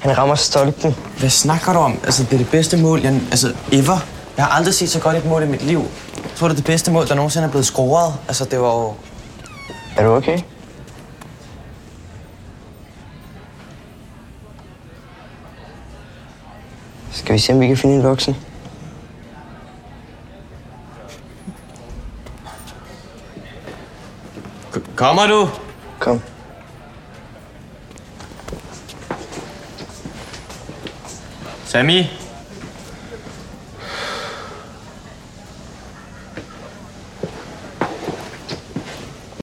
Han rammer stolpen. Hvad snakker du om? Altså, det er det bedste mål, jeg, altså, ever. Jeg har aldrig set så godt et mål i mit liv. Jeg tror, det er det bedste mål, der nogensinde er blevet scoret. Altså, det var jo... Er du okay? Skal vi se, om vi kan finde en voksen? Kommer du? Kom. Sammy?